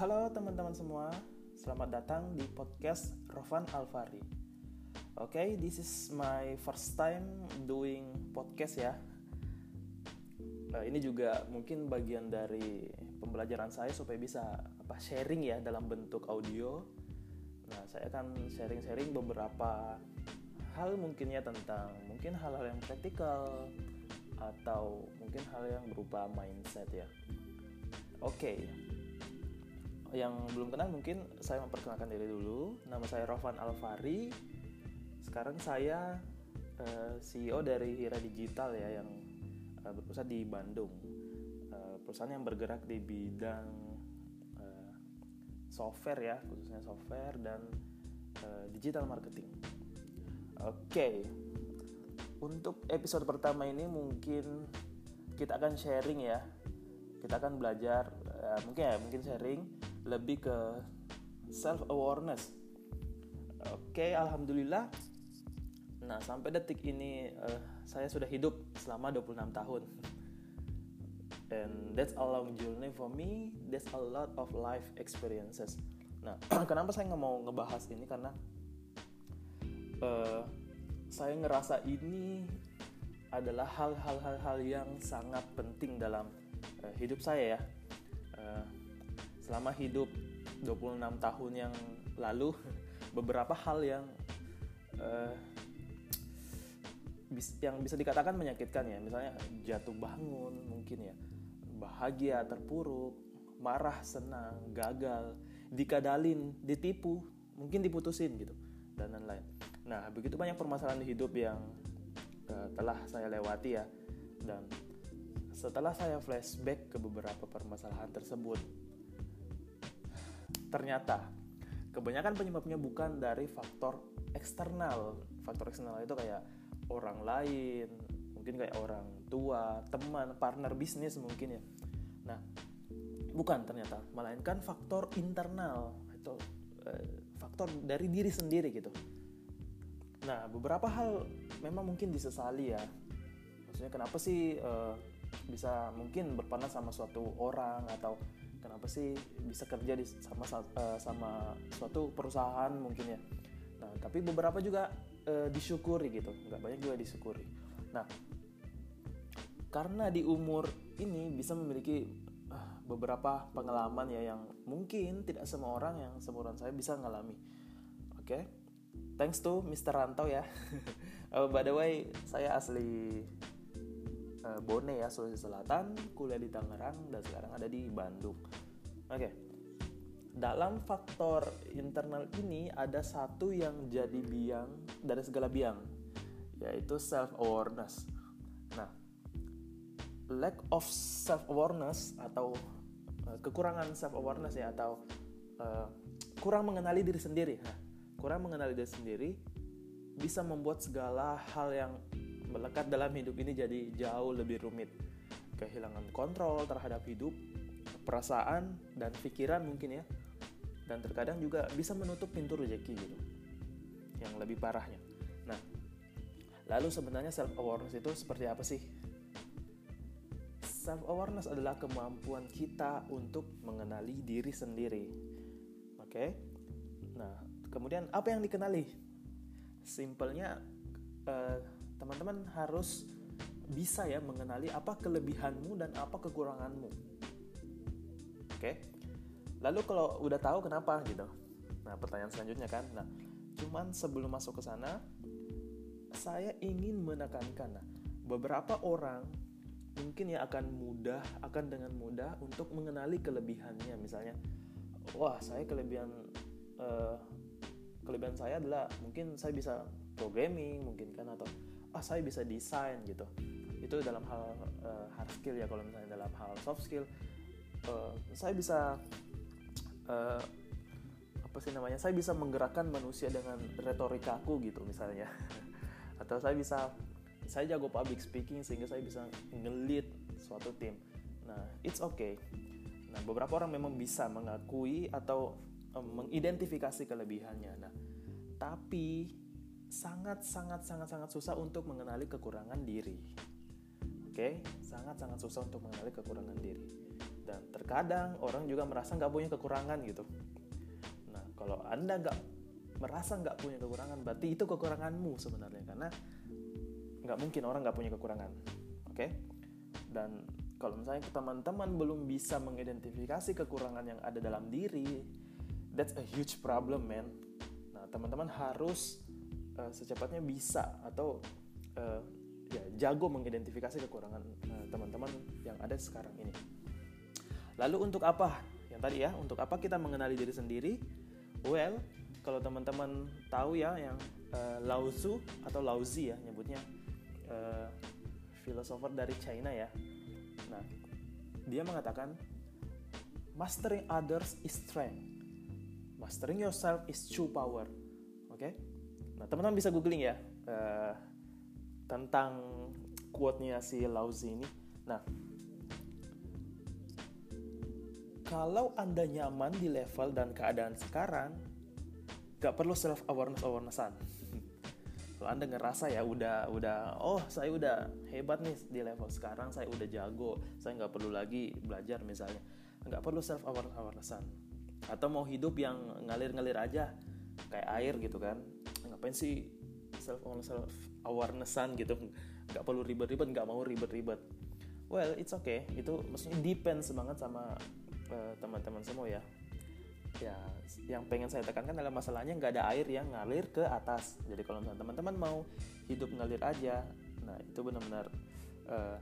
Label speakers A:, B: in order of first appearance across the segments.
A: Halo teman-teman semua, selamat datang di podcast Rovan Alvari. Oke, okay, this is my first time doing podcast ya. Nah, ini juga mungkin bagian dari pembelajaran saya supaya bisa apa sharing ya dalam bentuk audio. Nah, saya akan sharing-sharing beberapa hal mungkinnya tentang mungkin hal-hal yang praktikal atau mungkin hal yang berupa mindset ya. Oke. Okay. Yang belum kenal mungkin saya memperkenalkan diri dulu. Nama saya Rovan Alvari. Sekarang saya eh, CEO dari Hira Digital ya yang uh, berpusat di Bandung. Uh, perusahaan yang bergerak di bidang software ya, khususnya software dan digital marketing. Oke. Untuk episode pertama ini mungkin kita akan sharing ya kita akan belajar mungkin ya mungkin sharing lebih ke self awareness oke okay, alhamdulillah. Nah sampai detik ini uh, saya sudah hidup selama 26 tahun. And that's a long journey for me. That's a lot of life experiences. Nah kenapa saya nggak mau ngebahas ini? Karena uh, saya ngerasa ini adalah hal-hal-hal yang sangat penting dalam uh, hidup saya ya. Uh, selama hidup 26 tahun yang lalu beberapa hal yang uh, yang bisa dikatakan menyakitkan ya, misalnya jatuh bangun mungkin ya, bahagia, terpuruk, marah, senang, gagal, dikadalin, ditipu, mungkin diputusin gitu dan lain-lain Nah, begitu banyak permasalahan di hidup yang uh, telah saya lewati ya. Dan setelah saya flashback ke beberapa permasalahan tersebut, ternyata kebanyakan penyebabnya bukan dari faktor eksternal. Faktor eksternal itu kayak orang lain, mungkin kayak orang tua, teman, partner bisnis mungkin ya. Nah, bukan ternyata, melainkan faktor internal atau uh, faktor dari diri sendiri gitu Nah, beberapa hal memang mungkin disesali ya. Maksudnya kenapa sih uh, bisa mungkin berpanas sama suatu orang atau kenapa sih bisa kerja di sama uh, sama suatu perusahaan mungkin ya. Nah, tapi beberapa juga uh, disyukuri gitu, nggak banyak juga disyukuri. Nah, karena di umur ini bisa memiliki uh, beberapa pengalaman ya yang mungkin tidak semua orang yang seumuran saya bisa ngalami. Oke. Okay? thanks to Mr. Rantau ya. uh, by the way, saya asli uh, Bone ya, Sulawesi Selatan, kuliah di Tangerang dan sekarang ada di Bandung. Oke. Dalam faktor internal ini ada satu yang jadi biang dari segala biang, yaitu self awareness. Nah, lack of self awareness atau uh, kekurangan self awareness ya atau uh, kurang mengenali diri sendiri. Nah, kurang mengenali diri sendiri bisa membuat segala hal yang melekat dalam hidup ini jadi jauh lebih rumit. Kehilangan kontrol terhadap hidup, perasaan, dan pikiran mungkin ya. Dan terkadang juga bisa menutup pintu rezeki gitu. Yang lebih parahnya. Nah, lalu sebenarnya self awareness itu seperti apa sih? Self awareness adalah kemampuan kita untuk mengenali diri sendiri. Oke? Okay? Nah, Kemudian apa yang dikenali? Simpelnya eh, teman-teman harus bisa ya mengenali apa kelebihanmu dan apa kekuranganmu. Oke. Lalu kalau udah tahu kenapa gitu. Nah, pertanyaan selanjutnya kan. Nah, cuman sebelum masuk ke sana saya ingin menekankan nah, beberapa orang mungkin ya akan mudah akan dengan mudah untuk mengenali kelebihannya misalnya wah saya kelebihan uh, kelebihan saya adalah mungkin saya bisa programming mungkin kan atau ah saya bisa desain gitu. Itu dalam hal uh, hard skill ya kalau misalnya dalam hal soft skill. Uh, saya bisa uh, apa sih namanya saya bisa menggerakkan manusia dengan retorikaku gitu misalnya. Atau saya bisa saya jago public speaking sehingga saya bisa ngelit suatu tim. Nah it's okay. Nah beberapa orang memang bisa mengakui atau um, mengidentifikasi kelebihannya. Nah, tapi sangat sangat sangat sangat susah untuk mengenali kekurangan diri. Oke, sangat sangat susah untuk mengenali kekurangan diri. dan terkadang orang juga merasa nggak punya kekurangan gitu. Nah kalau anda nggak merasa nggak punya kekurangan berarti itu kekuranganmu sebenarnya. Karena nggak mungkin orang nggak punya kekurangan. Oke? Dan kalau misalnya teman-teman belum bisa mengidentifikasi kekurangan yang ada dalam diri that's a huge problem man. Nah teman-teman harus uh, secepatnya bisa atau uh, ya jago mengidentifikasi kekurangan uh, teman-teman yang ada sekarang ini. Lalu untuk apa? Yang tadi ya untuk apa kita mengenali diri sendiri? Well kalau teman-teman tahu ya yang uh, Lao Tzu atau Lao Zi ya nyebutnya uh, filosofer dari China ya. Nah dia mengatakan mastering others is strength. Mastering yourself is true power. Oke? okay? Nah teman-teman bisa googling ya uh, tentang quote-nya si Lauzi ini. Nah, kalau Anda nyaman di level dan keadaan sekarang, gak perlu self awareness awarenessan. Kalau Anda ngerasa ya udah udah oh saya udah hebat nih di level sekarang, saya udah jago, saya nggak perlu lagi belajar misalnya, nggak perlu self awareness awarenessan. Atau mau hidup yang ngalir-ngalir aja kayak air gitu kan, ngapain sih self self awarenessan gitu? Nggak perlu ribet-ribet nggak mau ribet-ribet. Well it's okay. Itu maksudnya depends banget sama uh, teman-teman semua ya. Ya yang pengen saya tekankan adalah masalahnya nggak ada air yang ngalir ke atas. Jadi kalau misalnya teman-teman mau hidup ngalir aja nah itu benar-benar uh,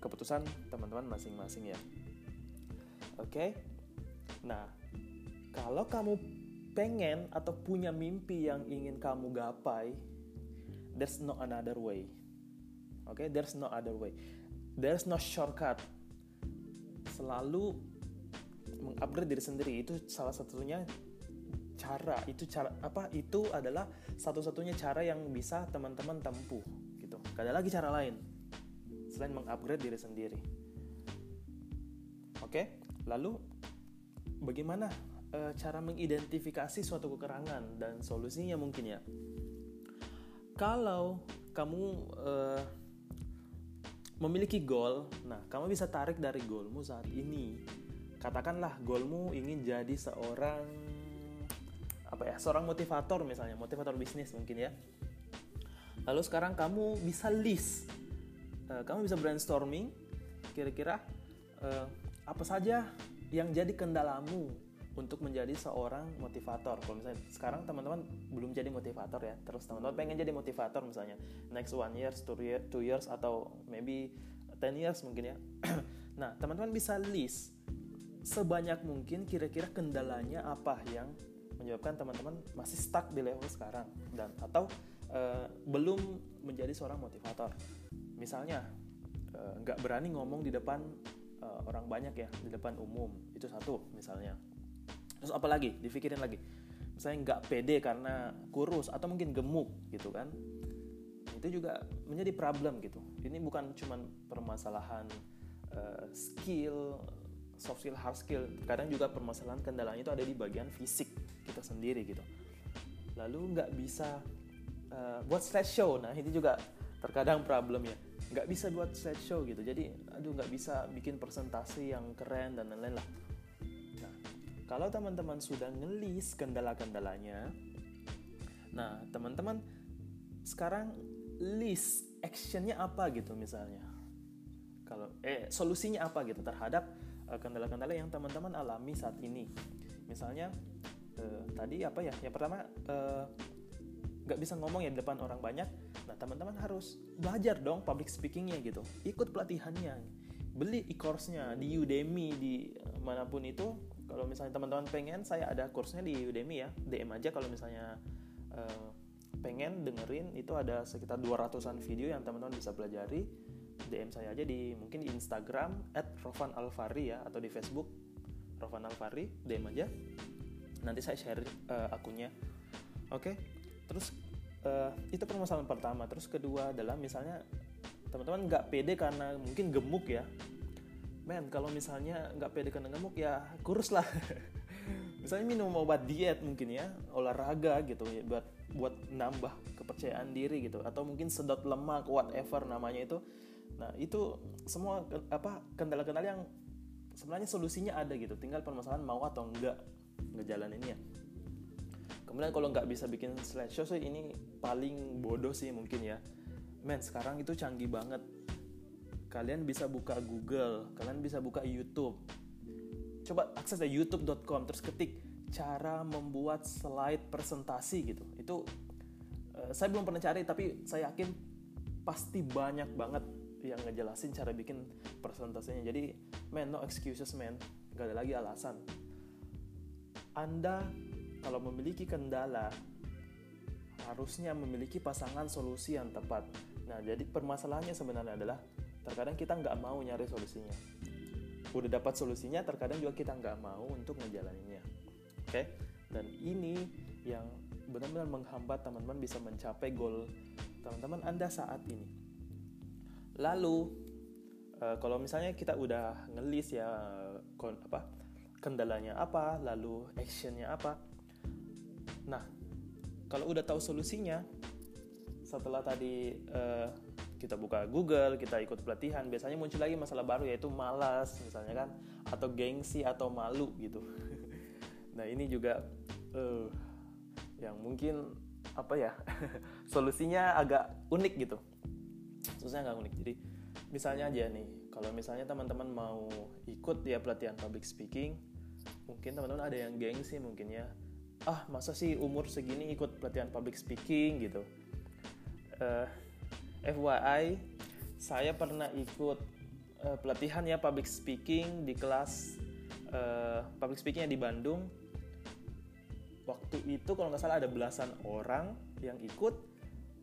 A: keputusan teman-teman masing-masing ya. Oke? Okay? nah kalau kamu pengen atau punya mimpi yang ingin kamu gapai, there's no another way. Oke, okay? there's no other way. There's no shortcut. Selalu mengupgrade diri sendiri itu salah satunya cara itu cara apa itu adalah satu-satunya cara yang bisa teman-teman tempuh gitu. Gak ada lagi cara lain selain mengupgrade diri sendiri. Oke, okay? lalu bagaimana uh, cara mengidentifikasi suatu kekurangan dan solusinya mungkin ya. Kalau kamu uh, memiliki goal, nah kamu bisa tarik dari goalmu saat ini. Katakanlah goalmu ingin jadi seorang apa ya, seorang motivator misalnya, motivator bisnis mungkin ya. Lalu sekarang kamu bisa list, uh, kamu bisa brainstorming, kira-kira uh, apa saja yang jadi kendalamu untuk menjadi seorang motivator. Kalau misalnya sekarang teman-teman belum jadi motivator ya, terus teman-teman pengen jadi motivator misalnya next one years, two, year, two years atau maybe ten years mungkin ya. nah teman-teman bisa list sebanyak mungkin kira-kira kendalanya apa yang menyebabkan teman-teman masih stuck di level sekarang dan atau uh, belum menjadi seorang motivator. Misalnya eh, nggak uh, berani ngomong di depan uh, orang banyak ya, di depan umum itu satu misalnya terus apa lagi? Dipikirin lagi. Misalnya nggak pede karena kurus atau mungkin gemuk gitu kan. Itu juga menjadi problem gitu. Ini bukan cuma permasalahan uh, skill soft skill hard skill. Kadang juga permasalahan kendalanya itu ada di bagian fisik kita sendiri gitu. Lalu nggak bisa uh, buat slideshow nah itu juga terkadang problem ya. Nggak bisa buat slideshow gitu. Jadi aduh nggak bisa bikin presentasi yang keren dan lain-lain lah kalau teman-teman sudah ngelis kendala-kendalanya, nah teman-teman sekarang list actionnya apa gitu misalnya. Kalau eh solusinya apa gitu terhadap eh, kendala-kendala yang teman-teman alami saat ini. Misalnya eh, tadi apa ya? Yang pertama eh, nggak bisa ngomong ya di depan orang banyak. Nah teman-teman harus belajar dong public speakingnya gitu. Ikut pelatihannya, beli e-course-nya di Udemy di mana pun itu kalau misalnya teman-teman pengen saya ada kursnya di Udemy ya. DM aja kalau misalnya uh, pengen dengerin itu ada sekitar 200an video yang teman-teman bisa pelajari. DM saya aja di mungkin di Instagram @rovanalfari ya atau di Facebook Rovan Alfari DM aja. Nanti saya share uh, akunnya. Oke? Okay? terus uh, itu permasalahan pertama. Terus kedua adalah misalnya teman-teman nggak pede karena mungkin gemuk ya men kalau misalnya nggak pede kena gemuk ya kurus lah misalnya minum obat diet mungkin ya olahraga gitu ya buat buat nambah kepercayaan diri gitu. Atau mungkin sedot lemak whatever namanya itu. Nah itu semua apa kendala-kendala yang sebenarnya solusinya ada gitu. Tinggal permasalahan mau atau enggak ngejalaninnya. Kemudian kalau nggak bisa bikin slideshow sih ini paling bodoh sih mungkin ya. Men sekarang itu canggih banget kalian bisa buka Google kalian bisa buka YouTube. Coba akses dari youtube.com terus ketik cara membuat slide presentasi gitu. Itu uh, saya belum pernah cari tapi saya yakin pasti banyak banget yang ngejelasin cara bikin presentasinya. Jadi man no excuses man gak ada lagi alasan. Anda kalau memiliki kendala harusnya memiliki pasangan solusi yang tepat. Nah jadi permasalahannya sebenarnya adalah terkadang kita nggak mau nyari solusinya. Udah dapat solusinya terkadang juga kita nggak mau untuk ngejalaninnya. Oke? Okay? dan ini yang benar-benar menghambat teman-teman bisa mencapai goal teman-teman anda saat ini. Lalu uh, kalau misalnya kita udah ngelis ya apa kendalanya apa lalu actionnya apa. Nah kalau udah tahu solusinya setelah tadi uh, kita buka Google, kita ikut pelatihan, biasanya muncul lagi masalah baru yaitu malas misalnya kan, atau gengsi atau malu gitu. nah ini juga uh, yang mungkin apa ya solusinya agak unik gitu. Solusinya agak unik. Jadi misalnya aja nih, kalau misalnya teman-teman mau ikut ya pelatihan public speaking, mungkin teman-teman ada yang gengsi mungkin ya. Ah masa sih umur segini ikut pelatihan public speaking gitu. Uh, FYI, saya pernah ikut uh, pelatihan ya public speaking di kelas uh, public speakingnya di Bandung. Waktu itu kalau nggak salah ada belasan orang yang ikut.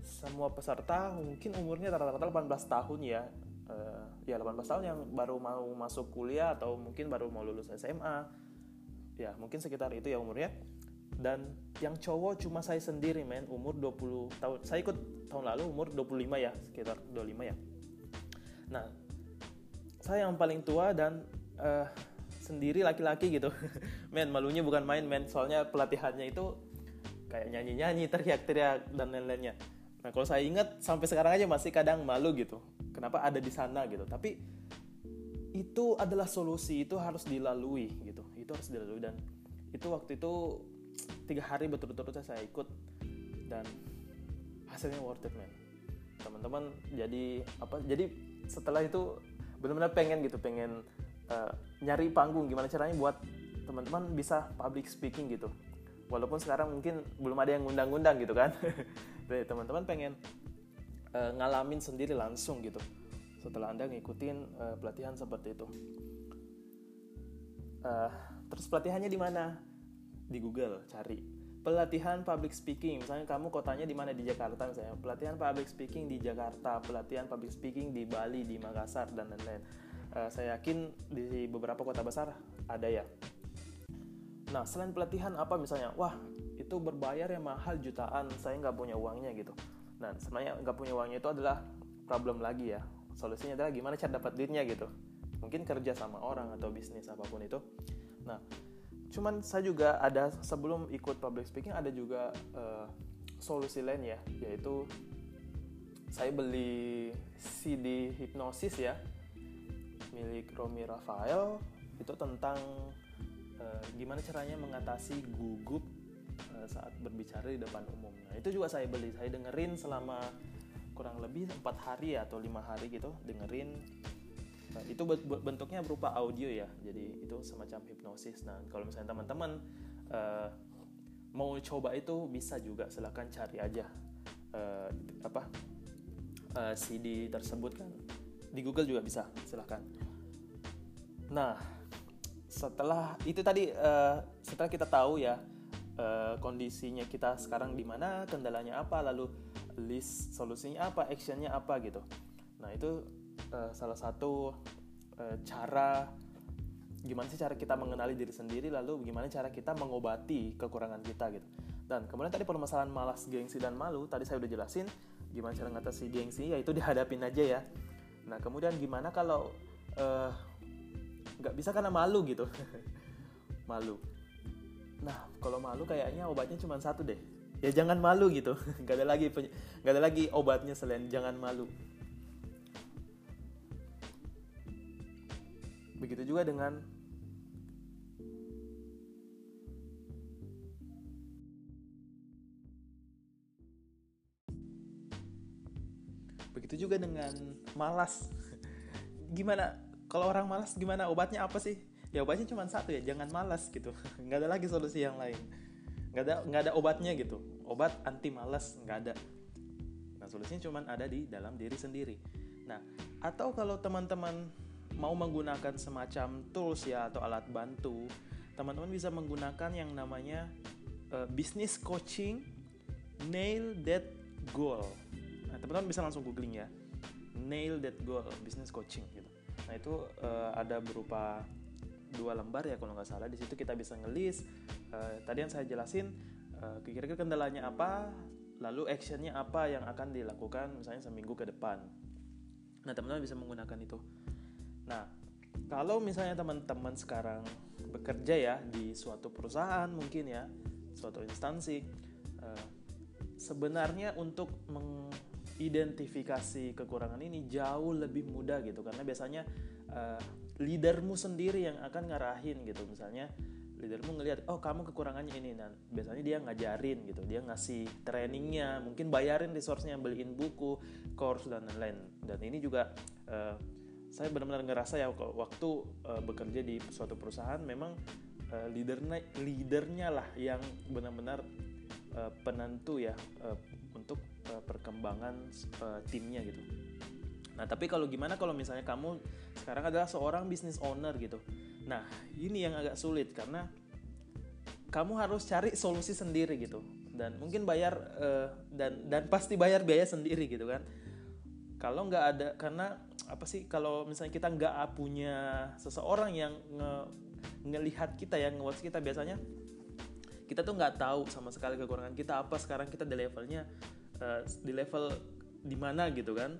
A: Semua peserta mungkin umurnya rata-rata 18 tahun ya. Uh, ya 18 tahun yang baru mau masuk kuliah atau mungkin baru mau lulus SMA. Ya, mungkin sekitar itu ya umurnya dan yang cowok cuma saya sendiri men. Umur 20 tahun. Saya ikut tahun lalu umur 25 ya sekitar 25 ya. Nah saya yang paling tua dan uh, sendiri laki-laki gitu. Men malunya bukan main men. Soalnya pelatihannya itu kayak nyanyi-nyanyi teriak-teriak dan lain-lainnya. Nah kalau saya ingat sampai sekarang aja masih kadang malu gitu. Kenapa ada di sana gitu. Tapi itu adalah solusi. Itu harus dilalui gitu. Itu harus dilalui. Dan itu waktu itu tiga hari betul-betul saya ikut dan hasilnya worth it man teman-teman jadi apa jadi setelah itu benar-benar pengen gitu pengen uh, nyari panggung gimana caranya buat teman-teman bisa public speaking gitu. Walaupun sekarang mungkin belum ada yang ngundang-ngundang gitu kan. Teman-teman pengen uh, ngalamin sendiri langsung gitu. Setelah anda ngikutin uh, pelatihan seperti itu. Uh, terus pelatihannya di mana di Google cari. Pelatihan public speaking misalnya kamu kotanya di mana? Di Jakarta misalnya. Pelatihan public speaking di Jakarta pelatihan public speaking di Bali di Makassar dan lain-lain. Uh, saya yakin di beberapa kota besar ada ya. Nah selain pelatihan apa misalnya? Wah itu berbayar ya mahal jutaan. Saya nggak punya uangnya gitu. Nah sebenarnya nggak punya uangnya itu adalah problem lagi ya. Solusinya adalah gimana cara dapat duitnya gitu. Mungkin kerja sama orang atau bisnis apa pun itu. Nah cuman saya juga ada sebelum ikut public speaking ada juga uh, solusi lain ya yaitu saya beli CD hipnosis ya milik Romi Rafael itu tentang uh, gimana caranya mengatasi gugup uh, saat berbicara di depan umum. Nah itu juga saya beli, saya dengerin selama kurang lebih empat hari atau lima hari gitu dengerin Nah, itu bentuknya berupa audio ya. Jadi itu semacam hipnosis. Nah, kalau misalnya teman-teman uh, mau coba itu bisa juga silahkan cari aja uh, apa uh, CD tersebut kan di Google juga bisa silahkan. Nah, setelah itu tadi uh, setelah kita tahu ya uh, kondisinya kita sekarang di mana, kendalanya apa, lalu list solusinya apa, actionnya apa gitu. Nah itu uh, salah satu uh, cara gimana sih cara kita mengenali diri sendiri lalu gimana cara kita mengobati kekurangan kita gitu. Dan kemudian tadi permasalahan malas gengsi dan malu tadi saya udah jelasin gimana cara ngatasi gengsi yaitu dihadapin aja ya. Nah kemudian gimana kalau uh, nggak bisa karena malu gitu. Malu. Nah kalau malu kayaknya obatnya cuma satu deh. Ya jangan malu gitu. Nggak ada lagi nggak ada lagi obatnya selain jangan malu begitu juga dengan begitu juga dengan malas. Gimana? Kalau orang malas gimana? Obatnya apa sih? Ya obatnya cuma satu ya jangan malas gitu. Nggak ada lagi solusi yang lain. Nggak ada nggak ada obatnya gitu. Obat anti malas nggak ada. Nah solusinya cuma ada di dalam diri sendiri. Nah atau kalau teman-teman mau menggunakan semacam tools ya atau alat bantu teman-teman bisa menggunakan yang namanya uh, business coaching nail that goal. Nah teman-teman bisa langsung googling ya. Nail that goal business coaching gitu. Nah itu uh, ada berupa dua lembar ya kalau nggak salah. Di situ kita bisa ngelis uh, tadi yang saya jelasin uh, kira-kira kendalanya apa lalu actionnya apa yang akan dilakukan misalnya seminggu ke depan. Nah teman-teman bisa menggunakan itu nah kalau misalnya teman-teman sekarang bekerja ya di suatu perusahaan mungkin ya suatu instansi uh, sebenarnya untuk mengidentifikasi kekurangan ini jauh lebih mudah gitu. Karena biasanya uh, leadermu sendiri yang akan ngarahin gitu. Misalnya leadermu ngelihat oh kamu kekurangannya ini. Dan biasanya dia ngajarin gitu. Dia ngasih trainingnya mungkin bayarin resource-nya beliin buku course dan lain-lain. Dan ini juga uh, saya benar-benar ngerasa ya waktu uh, bekerja di suatu perusahaan memang uh, leadernya leadernya lah yang benar-benar uh, penentu ya uh, untuk uh, perkembangan uh, timnya gitu Nah, tapi kalau gimana kalau misalnya kamu sekarang adalah seorang business owner gitu. Nah, ini yang agak sulit karena kamu harus cari solusi sendiri gitu. Dan mungkin bayar uh, dan dan pasti bayar biaya sendiri gitu kan. Kalau nggak ada karena apa sih kalau misalnya kita nggak punya seseorang yang nge, ngelihat kita yang nge kita biasanya kita tuh nggak tahu sama sekali kekurangan kita apa. Sekarang kita di levelnya uh, di level di mana gitu kan.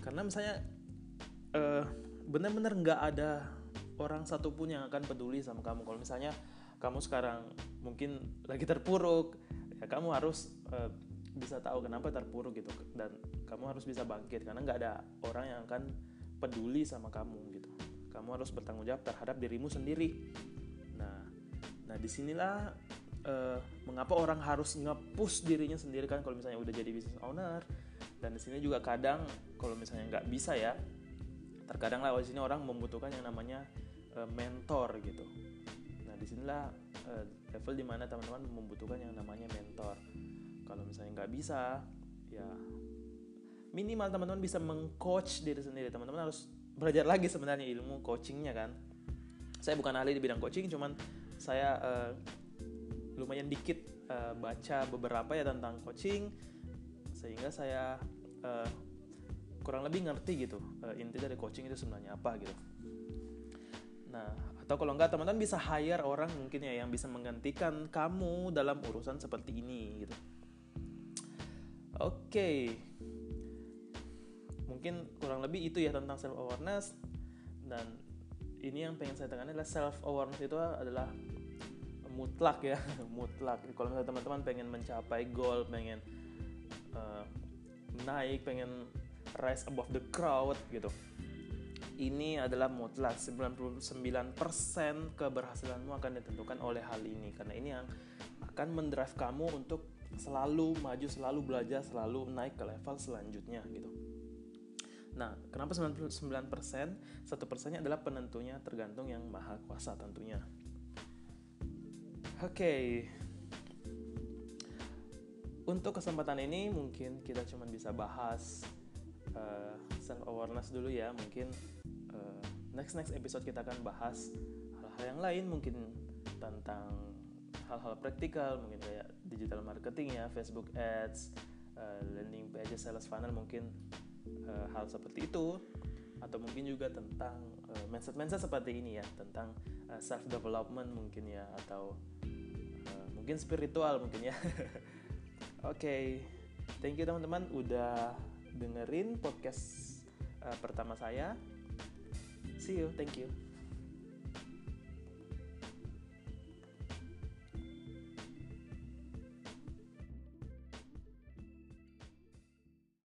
A: Karena misalnya uh, benar-benar nggak ada orang satupun yang akan peduli sama kamu. Kalau misalnya kamu sekarang mungkin lagi terpuruk ya kamu harus uh, bisa tahu kenapa terpuruk gitu. Dan kamu harus bisa bangkit karena nggak ada orang yang akan peduli sama kamu gitu. Kamu harus bertanggung jawab terhadap dirimu sendiri. Nah nah di sinilah uh, mengapa orang harus ngepush dirinya sendiri kan kalau misalnya udah jadi business owner. Dan di sini juga kadang kalau misalnya nggak bisa ya terkadang lah di sini orang membutuhkan yang namanya uh, mentor gitu. Nah di sinilah uh, level di mana teman-teman membutuhkan yang namanya mentor kalau misalnya nggak bisa ya minimal teman-teman bisa mengcoach diri sendiri. Teman-teman harus belajar lagi sebenarnya ilmu coachingnya kan. Saya bukan ahli di bidang coaching cuman saya uh, lumayan dikit uh, baca beberapa ya tentang coaching sehingga saya uh, kurang lebih ngerti gitu uh, inti dari coaching itu sebenarnya apa gitu. Nah atau kalau enggak teman-teman bisa hire orang mungkin ya yang bisa menggantikan kamu dalam urusan seperti ini gitu oke. Okay. mungkin kurang lebih itu ya tentang self awareness dan ini yang pengen saya tekankan adalah self awareness itu adalah mutlak ya mutlak. Kalau misalnya teman-teman pengen mencapai goal pengen uh, naik pengen rise above the crowd gitu. Ini adalah mutlak. 99% keberhasilanmu akan ditentukan oleh hal ini. Karena ini yang akan mendrive kamu untuk selalu maju, selalu belajar, selalu naik ke level selanjutnya gitu. Nah, kenapa 99%? Satu persennya adalah penentunya tergantung yang maha kuasa tentunya. Oke, okay untuk kesempatan ini mungkin kita cuma bisa bahas uh, eh, self awareness dulu ya mungkin uh, next next episode kita akan bahas hal-hal yang lain mungkin tentang hal-hal praktikal mungkin kayak digital marketing ya Facebook ads uh, landing page sales funnel mungkin uh, hal seperti itu atau mungkin juga tentang uh, mindset mindset seperti ini ya tentang uh, self development mungkin ya atau uh, mungkin spiritual mungkin ya Oke, okay. thank you teman-teman udah dengerin podcast uh, pertama saya. See you, thank you.